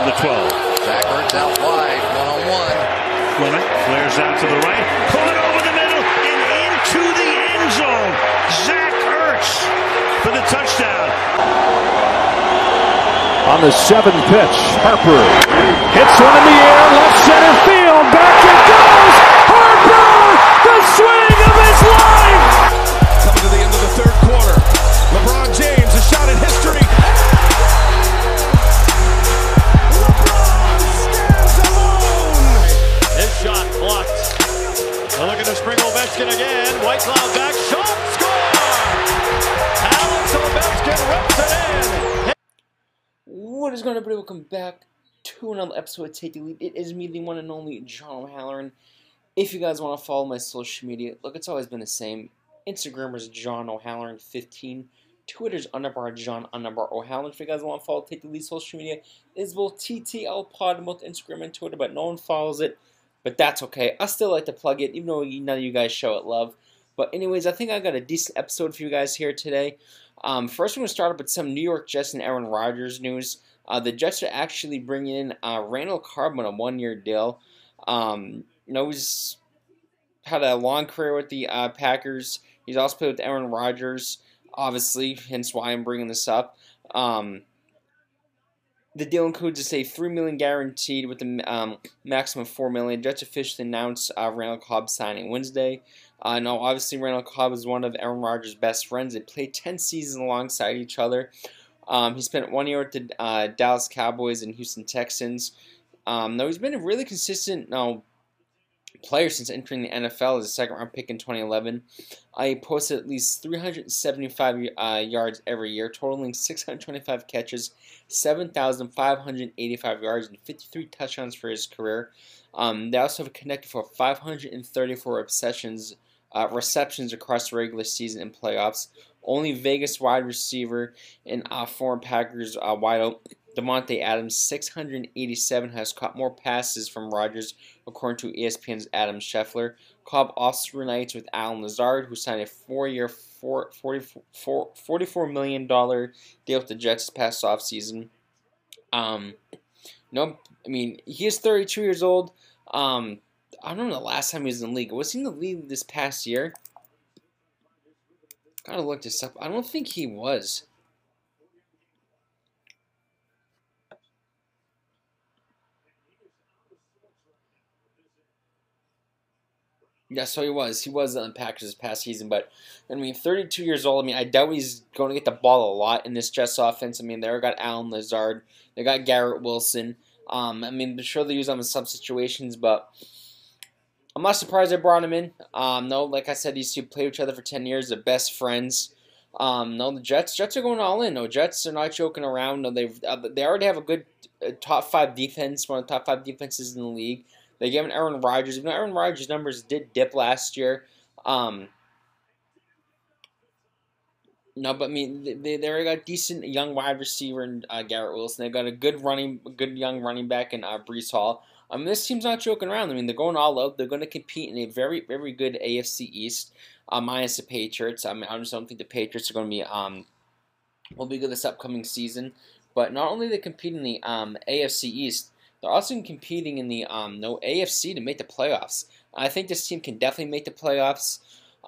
from the 12. Zach Ertz out wide, one on one. Clement flares out to the right, caught over the middle and into the end zone. Zach Ertz for the touchdown. On the seventh pitch, Harper hits one in the air, left center field, everybody? Welcome back to another episode of Take the Lead. It is me, the one and only John O'Halloran. If you guys want to follow my social media, look, it's always been the same. Instagram is John O'Halloran15. Twitter's underbar John underbar O'Halloran. If you guys want to follow Take the Lead social media, is both TTL Pod on both Instagram and Twitter, but no one follows it. But that's okay. I still like to plug it, even though none of you guys show it love. But anyways, I think I got a decent episode for you guys here today. Um, first, we're going to start up with some New York Jets and Aaron Rodgers news. Uh, the Jets are actually bringing in uh, Randall Cobb on a one-year deal. Um, you know, he's had a long career with the uh, Packers. He's also played with Aaron Rodgers, obviously, hence why I'm bringing this up. Um, the deal includes a three million guaranteed with a um, maximum of four million. Jets officially announced uh, Randall Cobb signing Wednesday. Uh, now, obviously, Randall Cobb is one of Aaron Rodgers' best friends. They played ten seasons alongside each other. Um, he spent one year with the uh, Dallas Cowboys and Houston Texans. Um, now, he's been a really consistent now, player since entering the NFL as a second round pick in 2011. Uh, he posted at least 375 uh, yards every year, totaling 625 catches, 7,585 yards, and 53 touchdowns for his career. Um, they also have connected for 534 receptions, uh, receptions across the regular season and playoffs. Only Vegas wide receiver and uh, former Packers uh, wideout Davante Adams, 687, has caught more passes from Rodgers, according to ESPN's Adam Schefter. Cobb also reunites with Allen Lazard, who signed a four-year, $44 million deal with the Jets this past offseason. Um, no, I mean, he is 32 years old. Um, I don't know the last time he was in the league. Was he in the league this past year? Gotta look this up. I don't think he was. Yeah, so he was. He was on the Packers this past season, but I mean, 32 years old. I mean, I doubt he's going to get the ball a lot in this Jets offense. I mean, they got Allen Lazard, they got Garrett Wilson. Um, I mean, sure they use him in some situations, but I'm not surprised they brought him in. Um, no, like I said, these two played each other for 10 years. They're best friends. Um, no, the Jets Jets are going all in. No, Jets are not joking around. No, they've uh, they already have a good uh, top five defense, one of the top five defenses in the league. They gave him Aaron Rodgers. Even Aaron Rodgers' numbers did dip last year. Um, no, but I mean, they they got decent young wide receiver in uh, Garrett Wilson. They've got a good running, good young running back in uh, Breece Hall. I mean, this team's not joking around. I mean, they're going all out. They're going to compete in a very, very good AFC East, uh, minus the Patriots. I mean, I just don't think the Patriots are going to be um will be good this upcoming season. But not only they compete in the um, AFC East, they're also competing in the um, no AFC to make the playoffs. I think this team can definitely make the playoffs.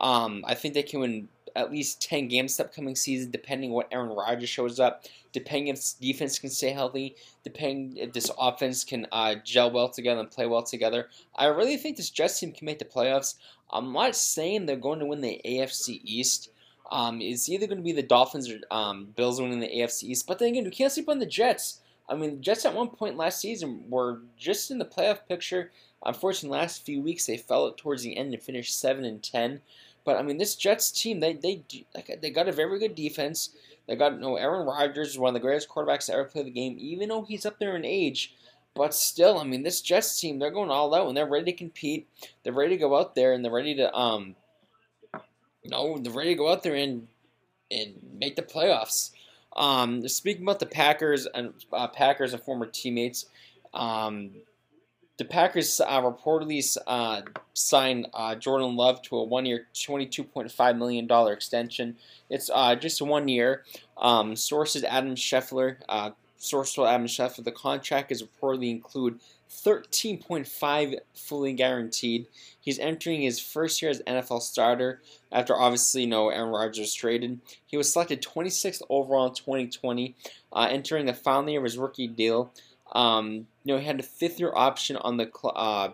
Um, I think they can win at least 10 games this upcoming season, depending what Aaron Rodgers shows up, depending if defense can stay healthy, depending if this offense can uh, gel well together and play well together. I really think this Jets team can make the playoffs. I'm not saying they're going to win the AFC East. Um, it's either going to be the Dolphins or um, Bills winning the AFC East. But then again, we can't sleep on the Jets. I mean, the Jets at one point last season were just in the playoff picture. Unfortunately, last few weeks they fell towards the end and finished seven and ten. But I mean, this Jets team, they they they got a very good defense. They got you no know, Aaron Rodgers is one of the greatest quarterbacks to ever play the game, even though he's up there in age. But still, I mean, this Jets team, they're going all out and they're ready to compete. They're ready to go out there and they're ready to um, you know, they're ready to go out there and and make the playoffs. Um, speaking about the Packers and uh, Packers and former teammates, um, the Packers uh, reportedly uh, signed uh, Jordan Love to a one-year, $22.5 million extension. It's uh, just one year. Um, sources Adam Schefter uh, source told Adam Schefter the contract is reportedly include 13.5 fully guaranteed. He's entering his first year as NFL starter after obviously you know Aaron Rodgers traded. He was selected 26th overall in 2020, uh, entering the final year of his rookie deal. Um, you know he had a fifth year option on the cl- uh,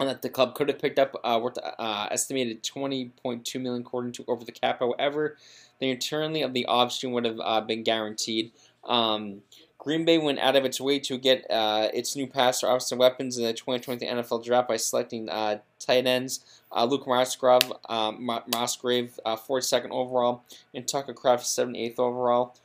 that the club could have picked up uh, worth uh, estimated 20.2 million according to over the cap. However, the eternity of the option would have uh, been guaranteed. Um, Green Bay went out of its way to get uh, its new passer offensive weapons in the 2020 NFL draft by selecting uh, tight ends uh, Luke Musgrave, um, uh, 42nd overall, and Tucker Kraft 78th overall.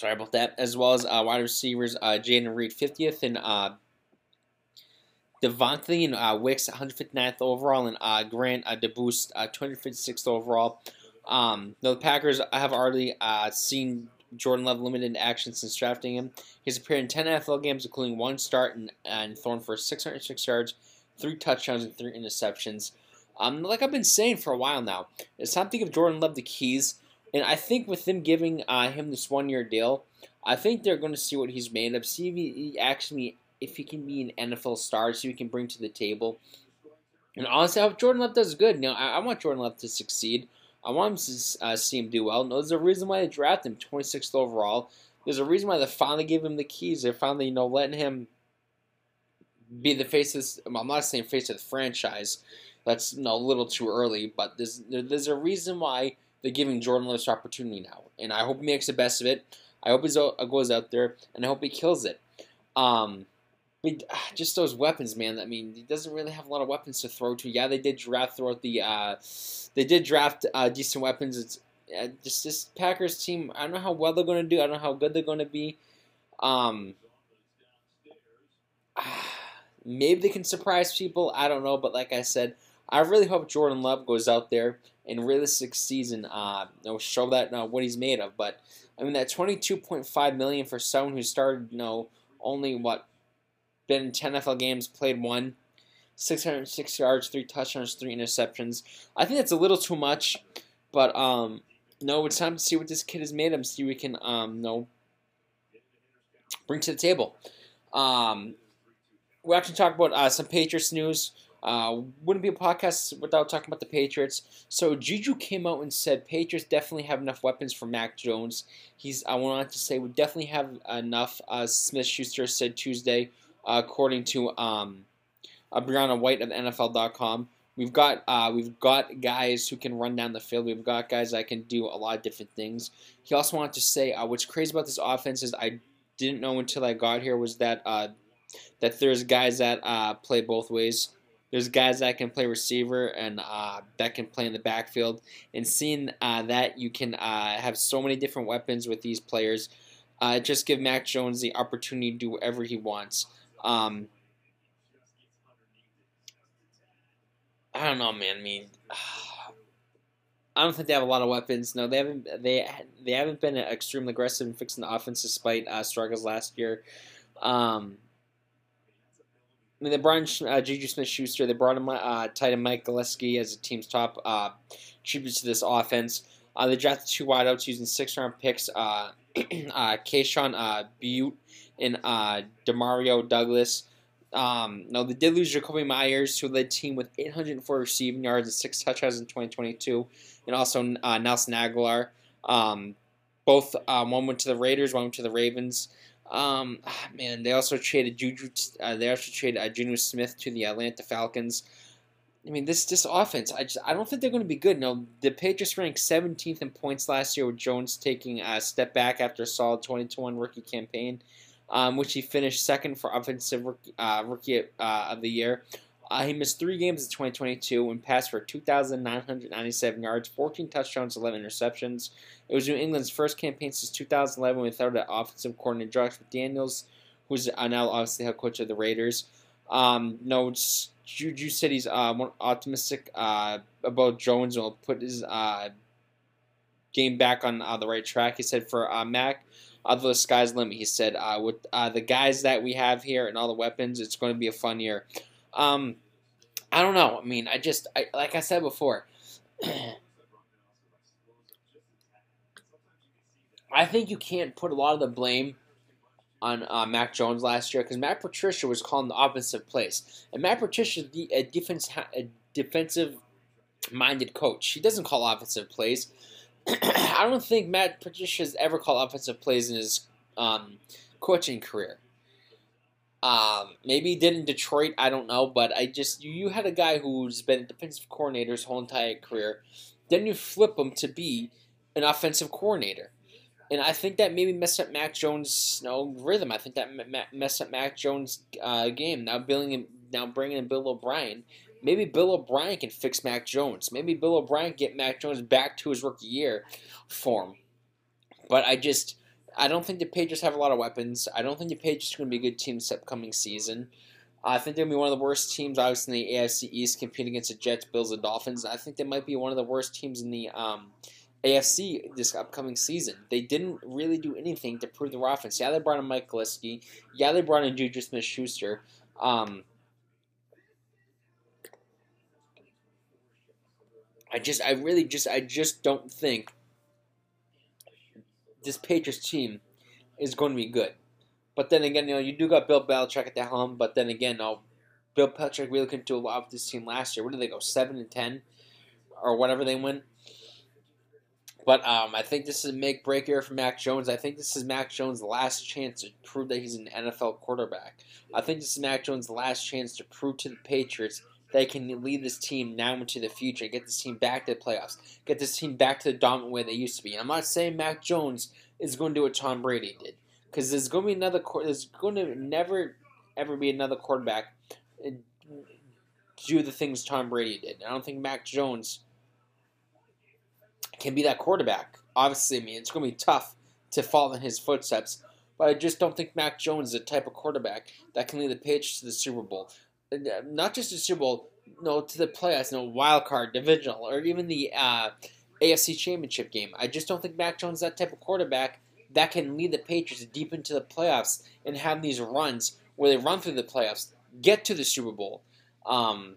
Sorry about that. As well as uh, wide receivers uh, Jayden Reed 50th and uh, Devontae and uh, Wicks 159th overall and uh, Grant uh, DuBose uh, 256th overall. Um, the Packers have already uh, seen Jordan Love limited in action since drafting him. He's appeared in 10 NFL games, including one start and, and thrown for 606 yards, three touchdowns, and three interceptions. Um, like I've been saying for a while now, it's time to give Jordan Love the keys. And I think with them giving uh, him this one year deal, I think they're going to see what he's made of, see if he actually, if he can be an NFL star, see what he can bring to the table. And honestly, I hope Jordan Love does good. You know, I, I want Jordan Love to succeed. I want him to uh, see him do well. No, there's a reason why they drafted him 26th overall. There's a reason why they finally gave him the keys. They're finally, you know, letting him be the face of this, I'm not saying face of the franchise. That's you know, a little too early, but there's there's a reason why they're giving Jordan Love this opportunity now, and I hope he makes the best of it. I hope he goes out there, and I hope he kills it. Um, but just those weapons, man. I mean, he doesn't really have a lot of weapons to throw to. Yeah, they did draft throughout the. Uh, they did draft uh, decent weapons. It's uh, just this Packers team. I don't know how well they're going to do. I don't know how good they're going to be. Um, maybe they can surprise people. I don't know, but like I said, I really hope Jordan Love goes out there and realistic season uh, know, show that uh, what he's made of. But I mean, that twenty two point five million for someone who started, you know, only what been in 10 NFL games, played one, 606 yards, three touchdowns, three interceptions. I think that's a little too much, but um, no, it's time to see what this kid is made of, see what we can um, know, bring to the table. Um, we actually talk about uh, some Patriots news. Uh, wouldn't be a podcast without talking about the Patriots. So Juju came out and said Patriots definitely have enough weapons for Mac Jones. He's I wanted to say we definitely have enough. Uh, Smith Schuster said Tuesday according to um, uh, Brianna White of NFL.com. We've got uh, we've got guys who can run down the field. We've got guys that can do a lot of different things. He also wanted to say uh, what's crazy about this offense is I didn't know until I got here was that uh, that there's guys that uh, play both ways. There's guys that can play receiver and uh, that can play in the backfield. And seeing uh, that you can uh, have so many different weapons with these players, uh, just give Mac Jones the opportunity to do whatever he wants. Um, I don't know, man. I mean, I don't think they have a lot of weapons. No, they haven't. They they haven't been extremely aggressive in fixing the offense despite uh, struggles last year. Um, I mean, they brought in uh, Juju Smith-Schuster. They brought in uh, tight end Mike Gesicki as the team's top uh, tribute to this offense. Uh, they drafted two wideouts using six-round picks. Uh, uh, Kayshon uh, Boutte and uh, Demario Douglas. Um, no, they did lose Jakobi Meyers, who led team with 804 receiving yards and six touchdowns in 2022, and also uh, Nelson Agholor. Um, both um, one went to the Raiders, one went to the Ravens. Um, ah, man, they also traded Juju. Uh, they also traded uh, Jonnu Smith to the Atlanta Falcons. I mean, this this offense, I just I don't think they're going to be good. No, the Patriots ranked 17th in points last year, with Jones taking a step back after a solid 2021 rookie campaign um, which he finished second for offensive rookie, uh, rookie uh, of the year. Uh, he missed three games in 2022 and passed for 2,997 yards, 14 touchdowns, 11 interceptions. It was New England's first campaign since 2011 without an offensive coordinator, Josh McDaniels, who's now obviously head coach of the Raiders. Um, no, Juju said he's uh, more optimistic uh, about Jones and will put his uh, game back on uh, the right track. He said for uh, Mac, although the sky's limit. He said, uh, with uh, the guys that we have here and all the weapons, it's going to be a fun year. Um, I don't know. I mean, I just, I, like I said before, I think you can't put a lot of the blame on uh, Mac Jones last year because Matt Patricia was calling the offensive plays, and Matt Patricia is a defense a defensive minded coach. He doesn't call offensive plays. I don't think Matt Patricia's ever called offensive plays in his um, coaching career. Um, maybe he did in Detroit. I don't know, but I just you, had a guy who's been defensive coordinator his whole entire career. Then you flip him to be an offensive coordinator, and I think that maybe messed up Mac Jones' you know, rhythm. I think that messed up Mac Jones' uh, game. Now building now bringing in Bill O'Brien. Maybe Bill O'Brien can fix Mac Jones. Maybe Bill O'Brien get Mac Jones back to his rookie year form. But I just I don't think the Patriots have a lot of weapons. I don't think the Patriots are going to be a good team this upcoming season. I think they're going to be one of the worst teams, obviously, in the AFC East, competing against the Jets, Bills, and Dolphins. I think they might be one of the worst teams in the um, AFC this upcoming season. They didn't really do anything to prove their offense. Yeah, they brought in Mike Gillespie. Yeah, they brought in Juju Smith-Schuster. Um, I just, I really just, I just don't think this Patriots team is going to be good. But then again, you know, you do got Bill Belichick at the helm. But then again, no, Bill Belichick really couldn't do a lot with this team last year. Where did they go? Seven and ten, or whatever they went. But um, I think this is a make break year for Mac Jones. I think this is Mac Jones' last chance to prove that he's an NFL quarterback. I think this is Mac Jones' last chance to prove to the Patriots that can lead this team now into the future, get this team back to the playoffs, get this team back to the dominant way they used to be. And I'm not saying Mac Jones is going to do what Tom Brady did, because there's going to be another. There's going to never ever be another quarterback uh, do the things Tom Brady did. I don't think Mac Jones can be that quarterback. Obviously, I mean it's going to be tough to follow in his footsteps, but I just don't think Mac Jones is the type of quarterback that can lead the Patriots to the Super Bowl. Not just the Super Bowl, no, to the playoffs, no wild card, divisional, or even the uh, AFC Championship game. I just don't think Mac Jones is that type of quarterback that can lead the Patriots deep into the playoffs and have these runs where they run through the playoffs, get to the Super Bowl. Um,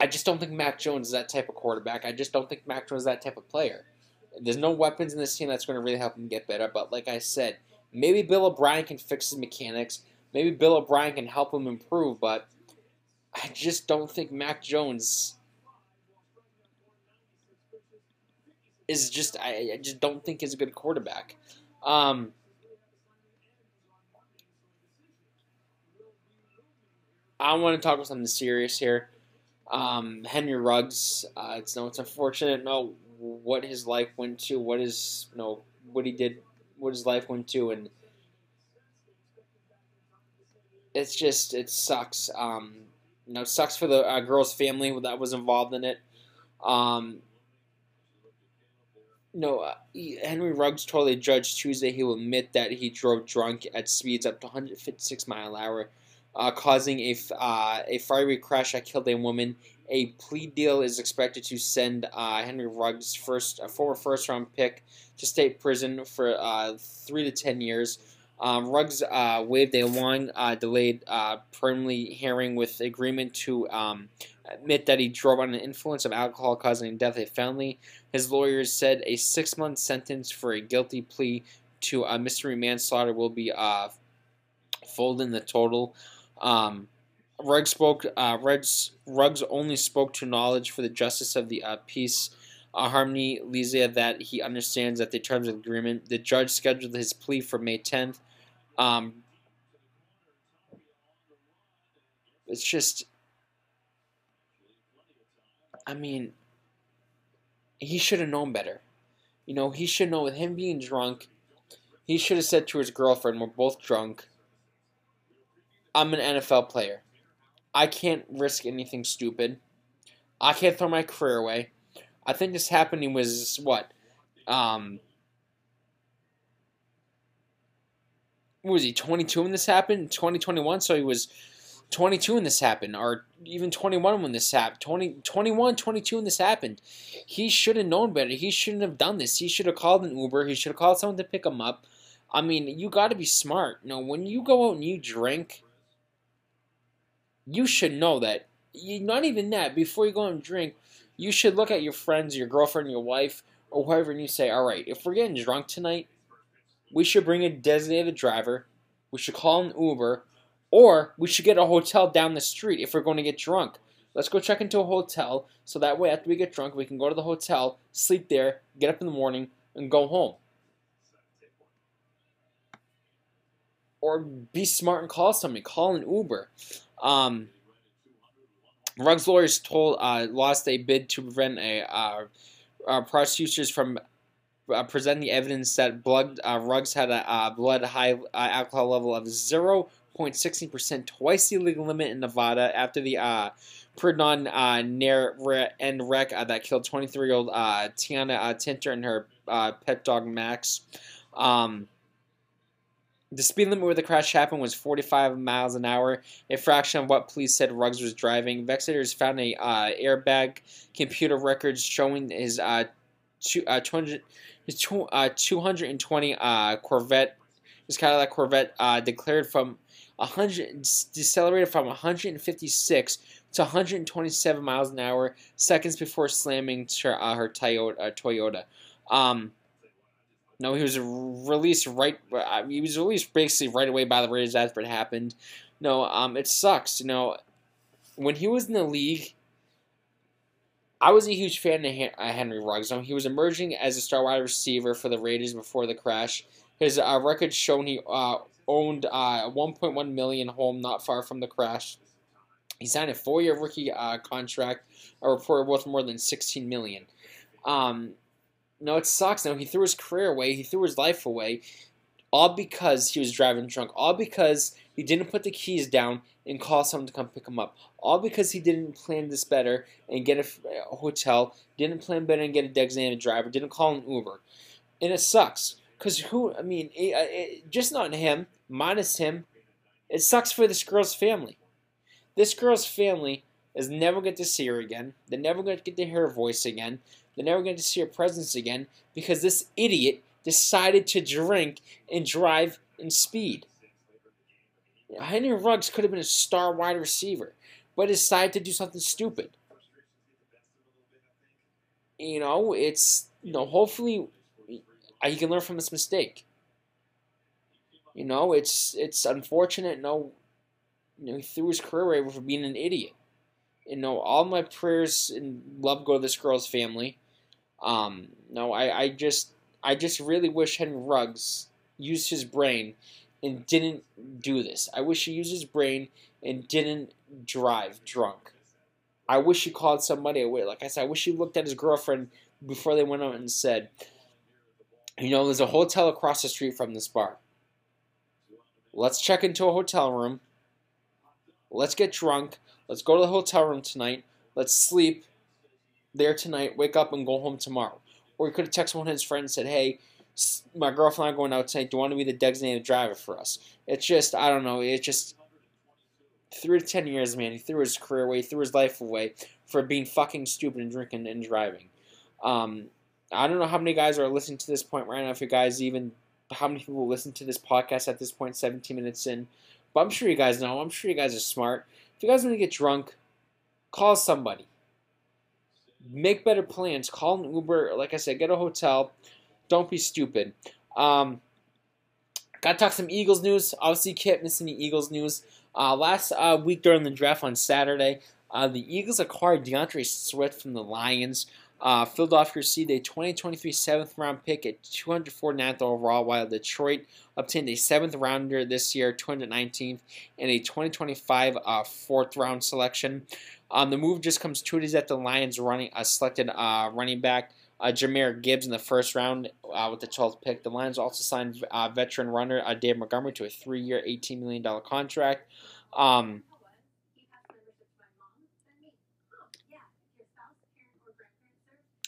I just don't think Mac Jones is that type of quarterback. I just don't think Mac Jones is that type of player. There's no weapons in this team that's going to really help him get better. But like I said, maybe Bill O'Brien can fix his mechanics. Maybe Bill O'Brien can help him improve. But I just don't think Mac Jones is just I, I just don't think is a good quarterback. Um, I want to talk about something serious here. Um, Henry Ruggs. Uh, it's no, it's unfortunate. No, what his life went to, what his, you what he did, what his life went to, and it's just it sucks. Um, you know, sucks for the uh, girl's family that was involved in it. Um, no, uh, Henry Ruggs told a judge Tuesday he will admit that he drove drunk at speeds up to 156 mile an hour, uh, causing a, uh, a fiery crash that killed a woman. A plea deal is expected to send uh, Henry Ruggs, first a former first round pick, to state prison for uh, three to ten years. Um, Ruggs uh, waived a long delayed preliminary hearing with agreement to um, admit that he drove under the influence of alcohol causing death of a family. His lawyers said a six month sentence for a guilty plea to a mystery manslaughter will be uh, folded in the total. Um, Ruggs spoke. Uh, Ruggs, Ruggs only spoke to knowledge for the justice of the uh, peace. Uh, Harmony Letizia that he understands that the terms of agreement. The judge scheduled his plea for May 10th. Um, it's just I mean, he should have known better. You know, he should know with him being drunk, he should have said to his girlfriend, We're both drunk. I'm an NFL player. I can't risk anything stupid. I can't throw my career away. I think this happening was what? Um, was he 22 when this happened? 2021, so he was 22 when this happened, or even 21 when this happened, 20, 21, 22 when this happened. He should have known better. He shouldn't have done this. He should have called an Uber. He should have called someone to pick him up. I mean, you got to be smart. You know, when you go out and you drink, you should know that. You, not even that. Before you go and drink, you should look at your friends, your girlfriend, your wife, or whoever, and you say, all right, if we're getting drunk tonight, we should bring a designated driver, we should call an Uber, or we should get a hotel down the street if we're going to get drunk. Let's go check into a hotel so that way after we get drunk, we can go to the hotel, sleep there, get up in the morning, and go home. Or be smart and call somebody. Call an Uber. Um, Ruggs lawyers told uh, lost a bid to prevent a uh, uh, prosecutors from uh, presenting the evidence that blood uh, had a uh, blood high uh, alcohol level of 0.16%, twice the legal limit in Nevada after the uh, Perdon uh, near end wreck uh, that killed 23-year-old uh, Tiana uh, Tintor and her pet dog Max. Um, the speed limit where the crash happened was 45 miles an hour, a fraction of what police said Ruggs was driving. Investigators found a uh, airbag computer records showing his uh, two, uh, 200, his two, uh, 220 uh, Corvette, his Cadillac Corvette, uh, declared from 100, decelerated from 156 to 127 miles an hour seconds before slamming to, uh, her Toyota. Uh, Toyota. Um, no, he was released right. Uh, he was released basically right away by the Raiders after it happened. No, um, it sucks. You know, when he was in the league, I was a huge fan of uh, Henry Ruggs. he was emerging as a star wide receiver for the Raiders before the crash. His uh, record shown he uh, owned uh, 1.1 million home not far from the crash. He signed a four-year rookie uh, contract, a report worth more than 16 million. Um, no, it sucks. No, he threw his career away. He threw his life away, all because he was driving drunk. All because he didn't put the keys down and call someone to come pick him up. All because he didn't plan this better and get a, hotel. Didn't plan better and get a designated driver. Didn't call an Uber, and it sucks. Cause who? I mean, it, it, just not him. Minus him, it sucks for this girl's family. This girl's family is never going to see her again. They're never going to get to hear her voice again. They're never going to see her presence again because this idiot decided to drink and drive in speed. Henry Ruggs could have been a star wide receiver, but decided to do something stupid. You know, it's you know, hopefully he can learn from this mistake. You know, it's it's unfortunate. No, you know, he threw his career away for being an idiot. You know, all my prayers and love go to this girl's family. Um, no, I, I just I just really wish Henry Ruggs used his brain and didn't do this. I wish he used his brain and didn't drive drunk. I wish he called somebody away. Like I said, I wish he looked at his girlfriend before they went out and said, you know, there's a hotel across the street from this bar. Let's check into a hotel room. Let's get drunk. Let's go to the hotel room tonight. Let's sleep there tonight, wake up, and go home tomorrow. Or he could have texted one of his friends and said, hey, my girlfriend and I are going out tonight. Do you want to be the designated driver for us? It's just, I don't know. It's just three to ten years, man. He threw his career away, threw his life away for being fucking stupid and drinking and driving. Um, I don't know how many guys are listening to this point right now. If you guys even, how many people listen to this podcast at this point, 17 minutes in. But I'm sure you guys know. I'm sure you guys are smart. If you guys want to get drunk, call somebody make better plans. Call an Uber. Like I said, get a hotel. Don't be stupid. Um, got to talk some Eagles news. Obviously, can't miss any Eagles news. Uh, last uh, week during the draft on Saturday, uh, the Eagles acquired D'Andre Swift from the Lions. Uh, Philadelphia received a 2023 seventh round pick at 249th overall, while Detroit obtained a seventh rounder this year, 219th, and a 2025 uh, fourth round selection. Um, the move just comes two days after the Lions running uh, selected uh, running back uh, Jahmyr Gibbs in the first round uh, with the 12th pick. The Lions also signed uh, veteran runner uh, Dave Montgomery to a three-year, $18 million contract. Um,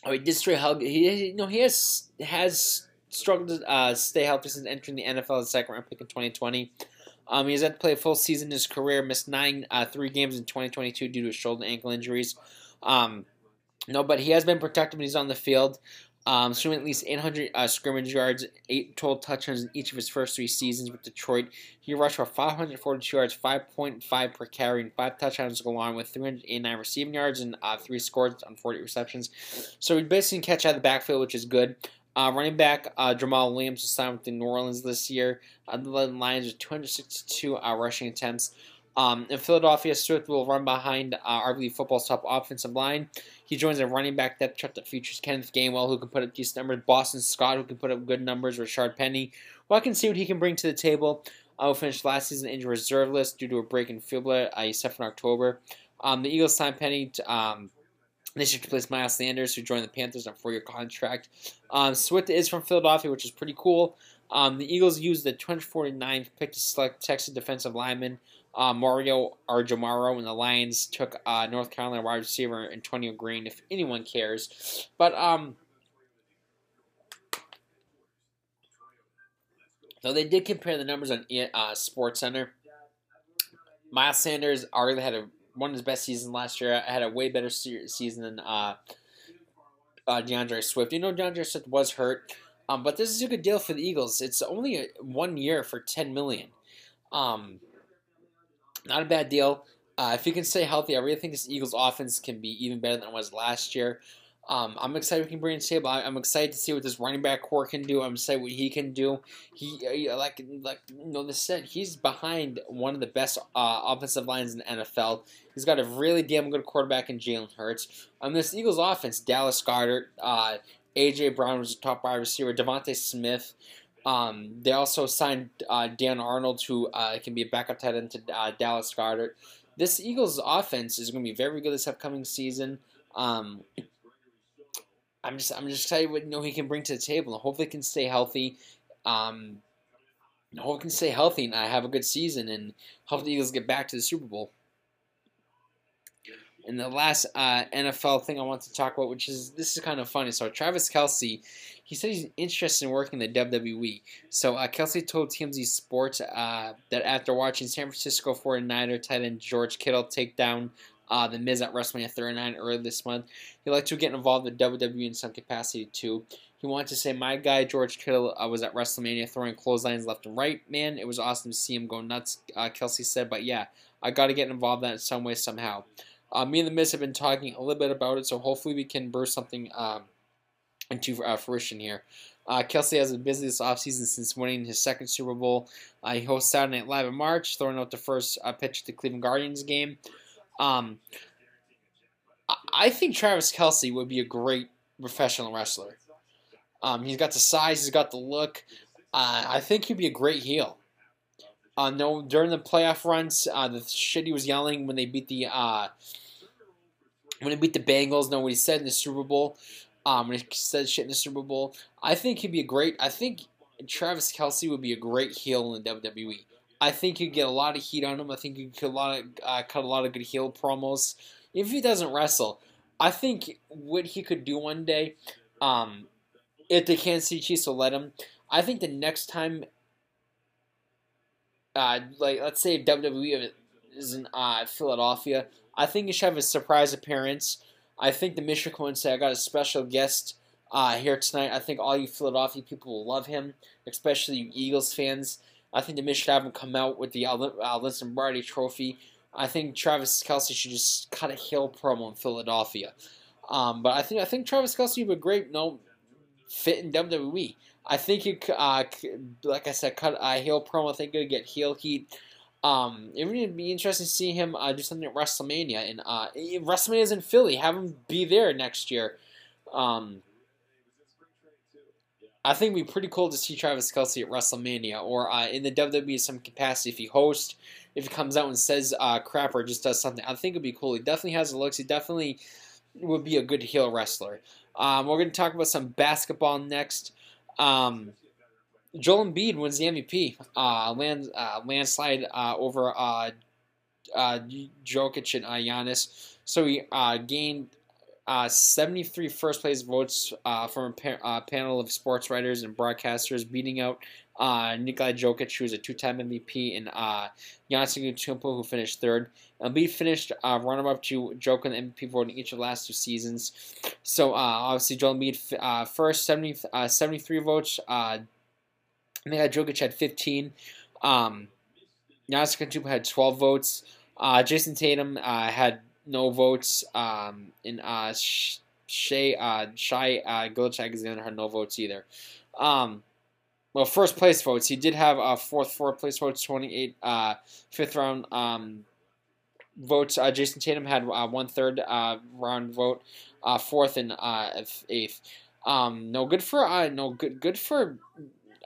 Oh, he did straight hug. He, you know, he has has struggled to uh, stay healthy since entering the NFL as a second round pick in 2020. Um, he has had to play a full season in his career, missed nine, uh, three games in 2022 due to shoulder and ankle injuries. Um, no, but he has been protected when he's on the field. Um, so at least 800 uh, scrimmage yards, eight total touchdowns in each of his first three seasons with Detroit. He rushed for 542 yards, 5.5 per carry, and five touchdowns to go along with 389 receiving yards and uh, three scores on 40 receptions. So he basically catch out of the backfield, which is good. Uh, running back uh, Jamaal Williams was signed with the New Orleans this year. Uh, the Lions with 262 uh, rushing attempts. Um, in Philadelphia, Swift will run behind uh, RV football's top offensive line. He joins a running back depth chart that features Kenneth Gainwell, who can put up decent numbers, Boston Scott, who can put up good numbers, Rashaad Penny. Well, I can see what he can bring to the table. I will finish last season injured reserve list due to a break in fibula. Uh, suffered in October. Um, the Eagles signed Penny to, um, this year to replace Miles Sanders, who joined the Panthers on a four-year contract. Um, Swift is from Philadelphia, which is pretty cool. Um, the Eagles used the 249th pick to select Texas defensive lineman uh, Mario Aguilar, and the Lions took uh, North Carolina wide receiver Antonio Green, if anyone cares. But um, though they did compare the numbers on uh, Sports Center, Miles Sanders arguably had a, one of his best seasons last year. I had a way better season than uh, uh, D'Andre Swift. You know, DeAndre Swift was hurt, um, but this is a good deal for the Eagles. It's only a, one year for ten million. Um, not a bad deal. Uh, if he can stay healthy, I really think this Eagles offense can be even better than it was last year. Um, I'm excited we can bring in table. I'm excited to see what this running back core can do. I'm excited what he can do. He uh, like like you know this said he's behind one of the best uh, offensive lines in the NFL. He's got a really damn good quarterback in Jalen Hurts. On this Eagles offense, Dallas Goedert, uh, AJ Brown was a top wide receiver. DeVonta Smith, um, they also signed uh, Dan Arnold, who uh, can be a backup tight end to uh, Dallas Goedert. This Eagles offense is going to be very good this upcoming season. Um, I'm just I'm just excited what you know he can bring to the table. and hopefully, can stay healthy. Um, hope he can stay healthy and have a good season, and hope the Eagles get back to the Super Bowl. And the last uh, NFL thing I want to talk about, which is this is kind of funny. So Travis Kelce, he said he's interested in working the WWE. So uh, Kelce told TMZ Sports uh, that after watching San Francisco 49er tight end George Kittle take down uh, the Miz at WrestleMania 39 earlier this month, he'd like to get involved with WWE in some capacity too. He wanted to say, "My guy George Kittle uh, was at WrestleMania throwing clotheslines left and right. Man, it was awesome to see him go nuts." Uh, Kelce said, "But yeah, I got to get involved in that in some way somehow." Uh, me and the Miz have been talking a little bit about it, so hopefully we can burst something um, into uh, fruition here. Uh, Kelce has been busy this offseason since winning his second Super Bowl. Uh, he hosts Saturday Night Live in March, throwing out the first uh, pitch at the Cleveland Guardians game. Um, I think Travis Kelce would be a great professional wrestler. Um, he's got the size, he's got the look. Uh, I think he'd be a great heel. Uh, no, during the playoff runs, uh, the shit he was yelling when they beat the uh, when they beat the Bengals. Know what he said in the Super Bowl. Um, when he said shit in the Super Bowl, I think he'd be a great. I think Travis Kelce would be a great heel in the WWE. I think he'd get a lot of heat on him. I think he could a lot of, uh, cut a lot of good heel promos. If he doesn't wrestle, I think what he could do one day, um, if the Kansas City Chiefs will let him, I think the next time uh, like let's say WWE is in uh, Philadelphia, I think you should have a surprise appearance. I think the Mission will say I got a special guest uh, here tonight. I think all you Philadelphia people will love him, especially you Eagles fans. I think the Mission should have him come out with the uh, Vince Lombardi Trophy. I think Travis Kelce should just cut a heel promo in Philadelphia. Um, but I think I think Travis Kelce would be a great know, fit in WWE. I think you, uh, like I said, cut a heel promo. I think you get heel heat. Um, it would be interesting to see him uh, do something at WrestleMania, and uh, WrestleMania is in Philly. Have him be there next year. Um, I think it'd be pretty cool to see Travis Kelce at WrestleMania or uh, in the WWE some capacity if he hosts, if he comes out and says uh, crap or just does something. I think it'd be cool. He definitely has the looks. He definitely would be a good heel wrestler. Um, we're going to talk about some basketball next. Um, Joel Embiid wins the MVP. Uh, land, uh, landslide uh, over uh, uh, Jokic and uh, Giannis. So he uh, gained uh, 73 first place votes uh, from a pa- uh, panel of sports writers and broadcasters, beating out uh, Nikolai Jokic, who was a two-time MVP, and uh, Giannis Antetokounmpo, who finished third. And Embiid finished uh, runner-up to Jokic in the MVP vote in each of the last two seasons. So obviously, Joel Embiid first 70, uh, 73 votes. Nikolai Jokic had 15. Um, Giannis Antetokounmpo had 12 votes. Uh, Jayson Tatum uh, had no votes. Um, and uh, Shay uh, Shai uh, Gilchak is going to have no votes either. Um, well, first place votes. He did have uh, fourth, fourth place votes, 28 uh, fifth round um, votes. Uh, Jayson Tatum had uh, one third uh, round vote, uh, fourth and uh, eighth. Um, no good for uh, no good good for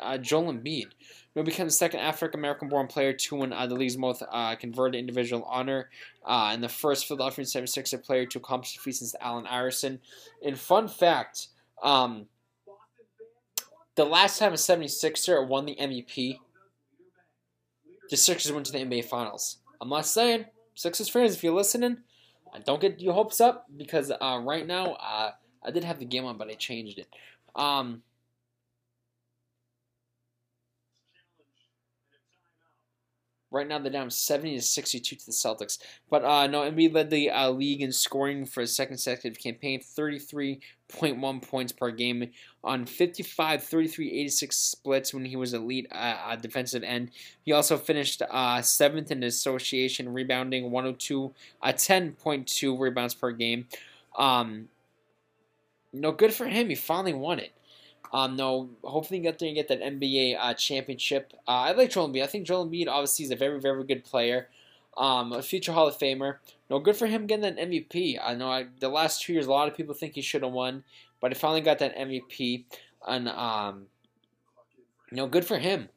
uh, Joel Embiid. He became the second African American born player to win uh, the league's most uh, converted individual honor, uh, and the first Philadelphia 76er player to accomplish the feat since Allen Iverson. And fun fact, um, the last time a 76er won the MVP, the Sixers went to the NBA Finals. I'm not saying, Sixers fans, if you're listening, don't get your hopes up because uh, right now uh, I did have the game on, but I changed it. Um, Right now, they're down 70 to 62 to the Celtics. But uh, no, Embiid led the uh, league in scoring for a second consecutive campaign, 33.1 points per game on 55, 33, 86 splits when he was elite uh, defensive end. He also finished uh, seventh in the association, rebounding 102, uh, 10.2 rebounds per game. Um, no, good for him. He finally won it. Um, no, hopefully get there and get that NBA uh, championship. Uh, I like Joel Embiid. I think Joel Embiid obviously is a very, very good player. Um, a future Hall of Famer. No, good for him getting that MVP. I know I, the last two years, a lot of people think he should have won, but he finally got that MVP. And um, you know, good for him.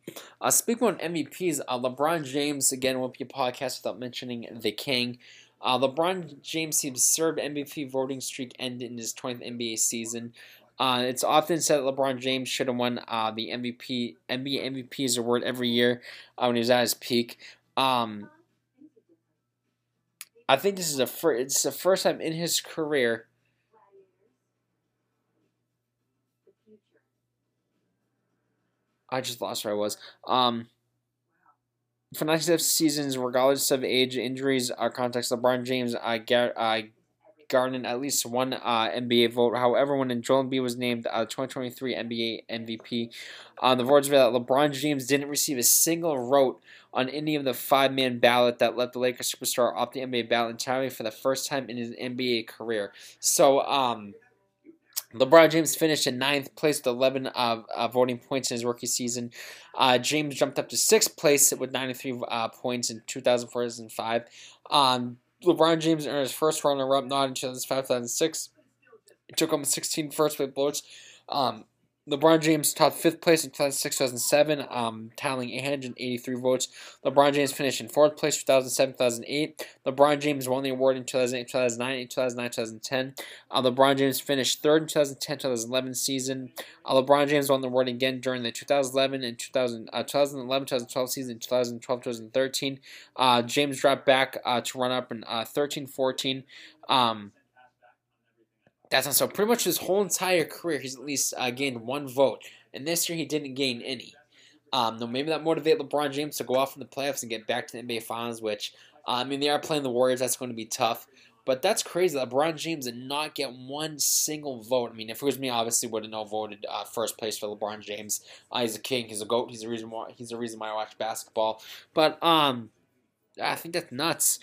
Uh, speaking of MVPs, uh, LeBron James again won't be a podcast without mentioning the King. Uh, LeBron James' absurd MVP voting streak ended in his 20th NBA season. Uh, it's often said that LeBron James should have won uh, the MVP NBA MVP's award every year uh, when he was at his peak. Um, I think this is a fir- it's the first time in his career. I just lost where I was. Um, for 97 seasons, regardless of age, injuries, or context, LeBron James uh, gar- uh, garnered at least one uh, NBA vote. However, when Joel Embiid was named uh, 2023 NBA MVP, uh, the votes were that LeBron James didn't receive a single vote on any of the five-man ballot that let the Lakers superstar off the NBA ballot entirely for the first time in his NBA career. So, um, LeBron James finished in ninth place with 11 uh, uh, voting points in his rookie season. Uh, James jumped up to sixth place with 93 uh, points in 2004-2005. Um, LeBron James earned his first runner-up nod in 2005 2006. It took him 16 first place votes. Um, LeBron James topped fifth place in 2006 2007, um, tallying 883 votes. LeBron James finished in fourth place 2007 2008. LeBron James won the award in 2008 2009 2009 2010. Uh, LeBron James finished third in 2010 2011 season. Uh, LeBron James won the award again during the 2011 and 2000, uh, 2011 2012 season 2012 2013. Uh, James dropped back uh, to run up in uh, 13 14. Um, that's not so. Pretty much his whole entire career, he's at least uh, gained one vote, and this year he didn't gain any. Um, maybe that motivate LeBron James to go off in the playoffs and get back to the NBA Finals. Which uh, I mean, they are playing the Warriors. That's going to be tough. But that's crazy. LeBron James did not get one single vote. I mean, if it was me, obviously would have no voted uh, first place for LeBron James. Uh, he's a king. He's a goat. He's a reason why. He's the reason why I watch basketball. But um, I think that's nuts.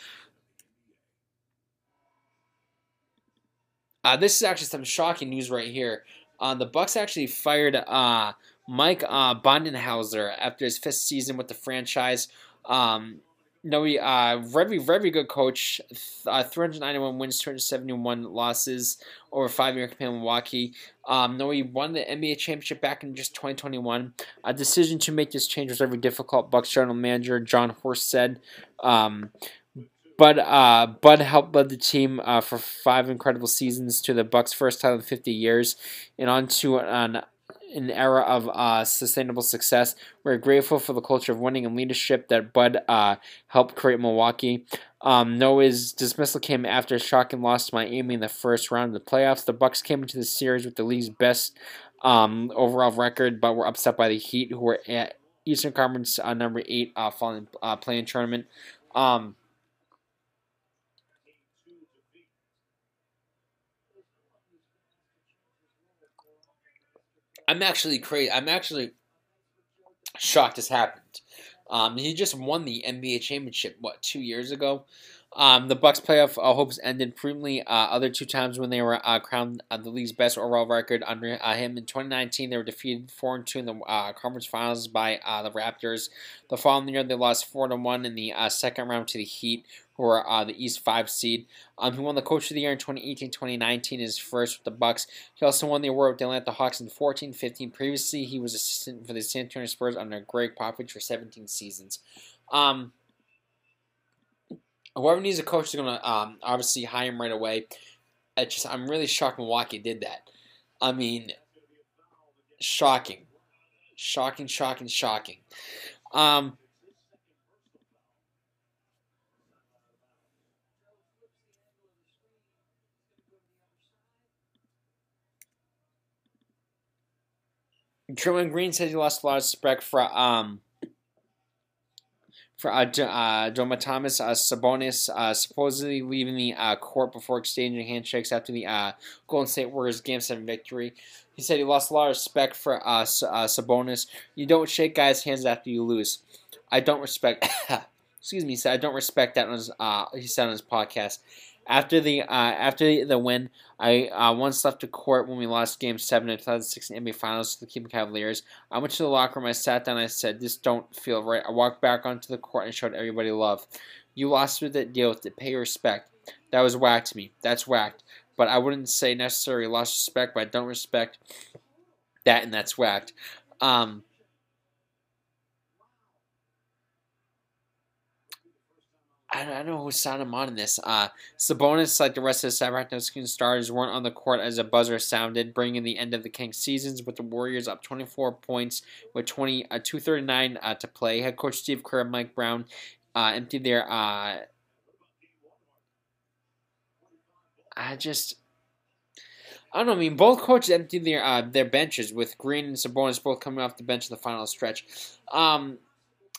Uh, this is actually some shocking news right here. Uh, the Bucks actually fired uh, Mike uh, Budenholzer after his fifth season with the franchise. Um, no, he uh, very very good coach. Uh, 391 wins, 271 losses over five year campaign in Milwaukee. Um, no, he won the NBA championship back in just 2021. A decision to make this change was very difficult. Bucks general manager Jon Horst said. Um, but uh, Bud helped lead the team uh, for five incredible seasons to the Bucks' first title in 50 years, and on to an an era of uh, sustainable success. We're grateful for the culture of winning and leadership that Bud uh, helped create Milwaukee. Um, Noah's dismissal came after a shocking loss to Miami in the first round of the playoffs. The Bucks came into the series with the league's best um, overall record, but were upset by the Heat, who were at Eastern Conference uh, number eight, uh, following uh, playing tournament. Um, I'm actually crazy. I'm actually shocked this happened. Um, he just won the NBA championship what two years ago. Um, the Bucks playoff uh, hopes ended prematurely. Uh, other two times when they were uh, crowned uh, the league's best overall record under uh, him in 2019, they were defeated four two in the uh, conference finals by the Raptors. The following year, they lost four to one in the second round to the Heat, who are uh, the East 5 seed. Um, he won the Coach of the Year in 2018-2019, his first with the Bucks. He also won the award with the Atlanta Hawks in 14-15. Previously, he was assistant for the San Antonio Spurs under Gregg Popovich for 17 seasons. Um, whoever needs a coach is going to um, obviously hire him right away. It's just, I'm really shocked Milwaukee did that. I mean, shocking. Shocking, shocking, shocking. Um, Draymond Green says he lost a lot of respect for um for uh, uh, Domantas uh, Sabonis uh, supposedly leaving the uh, court before exchanging handshakes after the uh, Golden State Warriors Game 7 victory. He said he lost a lot of respect for uh, uh, Sabonis. You don't shake guys' hands after you lose. I don't respect. excuse me. He said I don't respect that. On his, uh, he said on his podcast. After the uh, after the win, I uh, once left the court when we lost Game Seven in 2016 NBA Finals to the Cleveland Cavaliers. I went to the locker room. I sat down. I said, "This don't feel right." I walked back onto the court and showed everybody love. You lost with it. Deal with it. Pay respect. That was whacked to me. That's whacked. But I wouldn't say necessarily lost respect, but I don't respect that, and that's whacked. Um, I don't know who signed him on in this. Uh, Sabonis, like the rest of the Sacramento stars, weren't on the court as a buzzer sounded, bringing the end of the Kings seasons with the Warriors up 24 points with 20 uh, 239 uh, to play. Head coach Steve Kerr and Mike Brown uh, emptied their. Uh, I just. I don't know. I mean, both coaches emptied their uh, their benches with Green and Sabonis both coming off the bench in the final stretch. Um,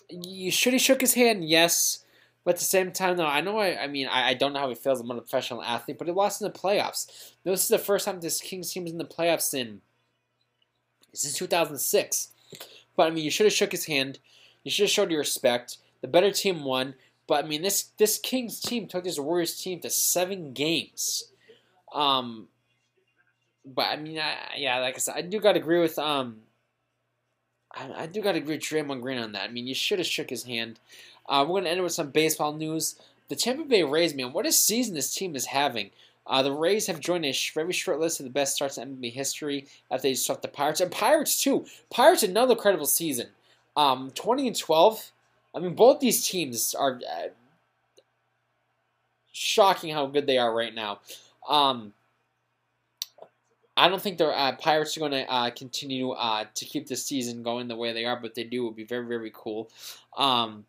you should he shook his hand? Yes. But at the same time, though, I know I, I mean, I, I don't know how he feels. I'm not a professional athlete, but he lost in the playoffs. This is the first time this Kings team is in the playoffs in since 2006. But I mean, you should have shook his hand. You should have showed your respect. The better team won. But I mean, this this Kings team took this Warriors team to seven games. Um, but I mean, I, yeah, like I said, I do got to agree with um, I, I do got to agree with Draymond Green on that. I mean, you should have shook his hand. Uh, we're going to end with some baseball news. The Tampa Bay Rays, man, what a season this team is having. Uh, the Rays have joined a very short list of the best starts in MLB history after they swept the Pirates. And Pirates, too. Pirates, another credible season. Um, 20 and 12. I mean, both these teams are uh, shocking how good they are right now. Um, I don't think the uh, Pirates are going to uh, continue uh, to keep the season going the way they are, but they do. It would be very, very cool. Um,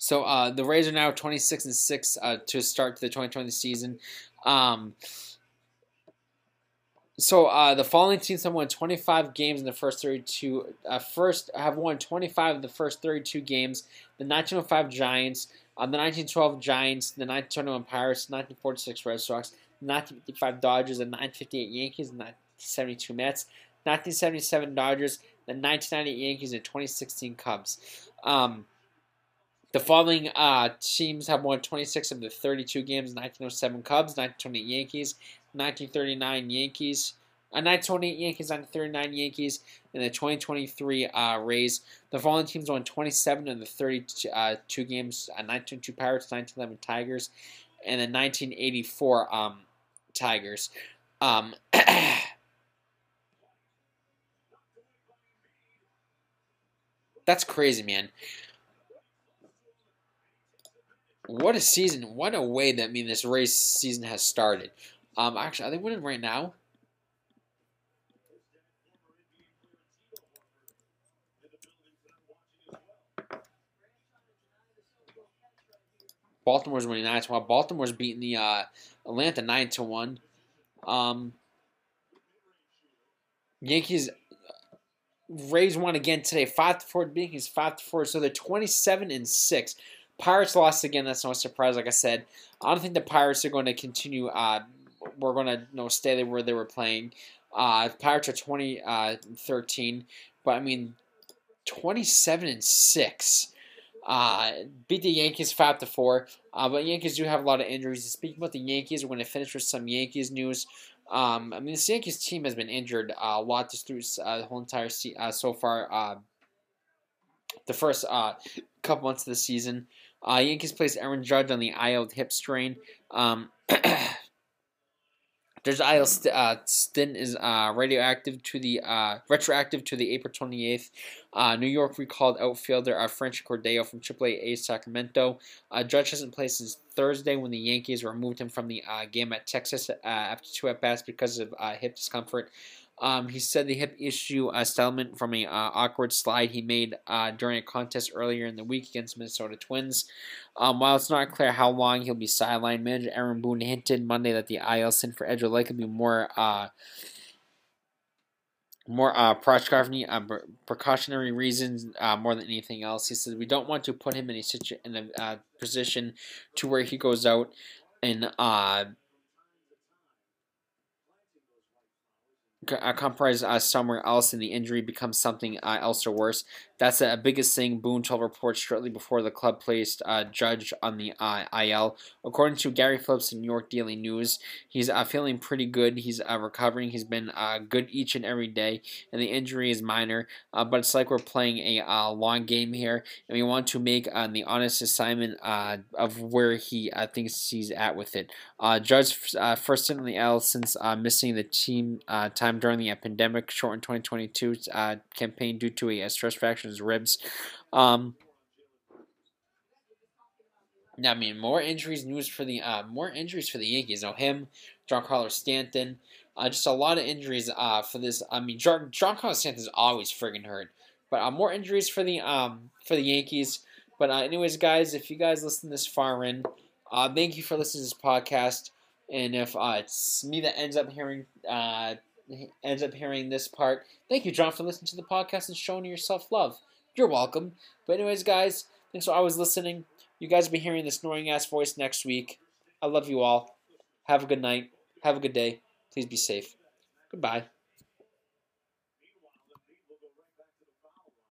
So uh, the Rays are now 26 and six uh, to start the 2020 season. Um, so uh, the following teams have won 25 games in the first 32. Uh, first have won 25 of the first 32 games. The 1905 Giants, uh, the 1912 Giants, the 1921 Pirates, 1946 Red Sox, 1955 Dodgers, the 1958 Yankees, the 1972 Mets, 1977 Dodgers, the 1998 Yankees, and 2016 Cubs. Um, the following uh, teams have won 26 of the 32 games 1907 Cubs, 1928 Yankees, 1939 Yankees, uh, 1928 Yankees, 1939 Yankees, and the 2023 uh, Rays. The following teams won 27 of the 32 uh, two games uh, 1902 Pirates, 1911 Tigers, and the 1984 um, Tigers. Um, that's crazy, man. What a season! What a way that I mean this race season has started. Um, actually, are they winning right now? Baltimore's winning nine to one. Baltimore's beating the uh, Atlanta nine to one. Um, Yankees Rays won again today, five to four. Yankees five to four, so they're twenty seven and six. Pirates lost again. That's no surprise. Like I said, I don't think the Pirates are going to continue. Uh, we're going to you know, stay where they were playing. Uh, Pirates are 20, uh, 13, but I mean, 27 and 6. Uh, beat the Yankees 5 to 4. Uh, but Yankees do have a lot of injuries. Speaking about the Yankees, we're going to finish with some Yankees news. Um, I mean, the Yankees team has been injured uh, a lot just through uh, the whole entire se- uh, so far. Uh, the first couple months of the season, uh, Yankees placed Aaron Judge on the IL hip strain. Um, There's IL st- uh, stint is uh, radioactive to the uh, retroactive to the April 28th. Uh, New York recalled outfielder uh, Franchy Cordero from AAA Sacramento. Uh, Judge hasn't played since Thursday when the Yankees removed him from the uh, game at Texas after two at bats because of hip discomfort. Um, he said the hip issue uh, settlement from a uh, awkward slide he made uh, during a contest earlier in the week against Minnesota Twins. Um, while it's not clear how long he'll be sidelined, manager Aaron Boone hinted Monday that the IL sin for Edge will likely be more uh, more uh, precautionary, uh, precautionary reasons uh, more than anything else. He said we don't want to put him in a situ- in a uh, position to where he goes out and uh, compromise uh, somewhere else and the injury becomes something uh, else or worse. That's the biggest thing Boone told reports shortly before the club placed uh, Judge on the uh, IL. According to Gary Phillips in New York Daily News, he's uh, feeling pretty good. He's uh, recovering. He's been uh, good each and every day, and the injury is minor. Uh, but it's like we're playing a long game here, and we want to make the honest assignment of where he thinks he's at with it. Judge first in the IL since missing the team time during the pandemic shortened 2022 uh, campaign due to a, stress fracture his ribs. Um, yeah, I mean, more injuries news for the uh, more injuries for the Yankees. Now him, Giancarlo Stanton, uh, just a lot of injuries uh, for this. I mean, John Giancarlo Stanton is always friggin' hurt, but uh, more injuries for the um for the Yankees. But uh, anyways, guys, if you guys listen this far in, uh, thank you for listening to this podcast. And if uh, it's me that ends up hearing uh, ends up hearing this part. Thank you, John, for listening to the podcast and showing yourself love. You're welcome. But anyways, guys, thanks for always listening. You guys will be hearing this snoring ass voice next week. I love you all. Have a good night. Have a good day. Please be safe. Goodbye.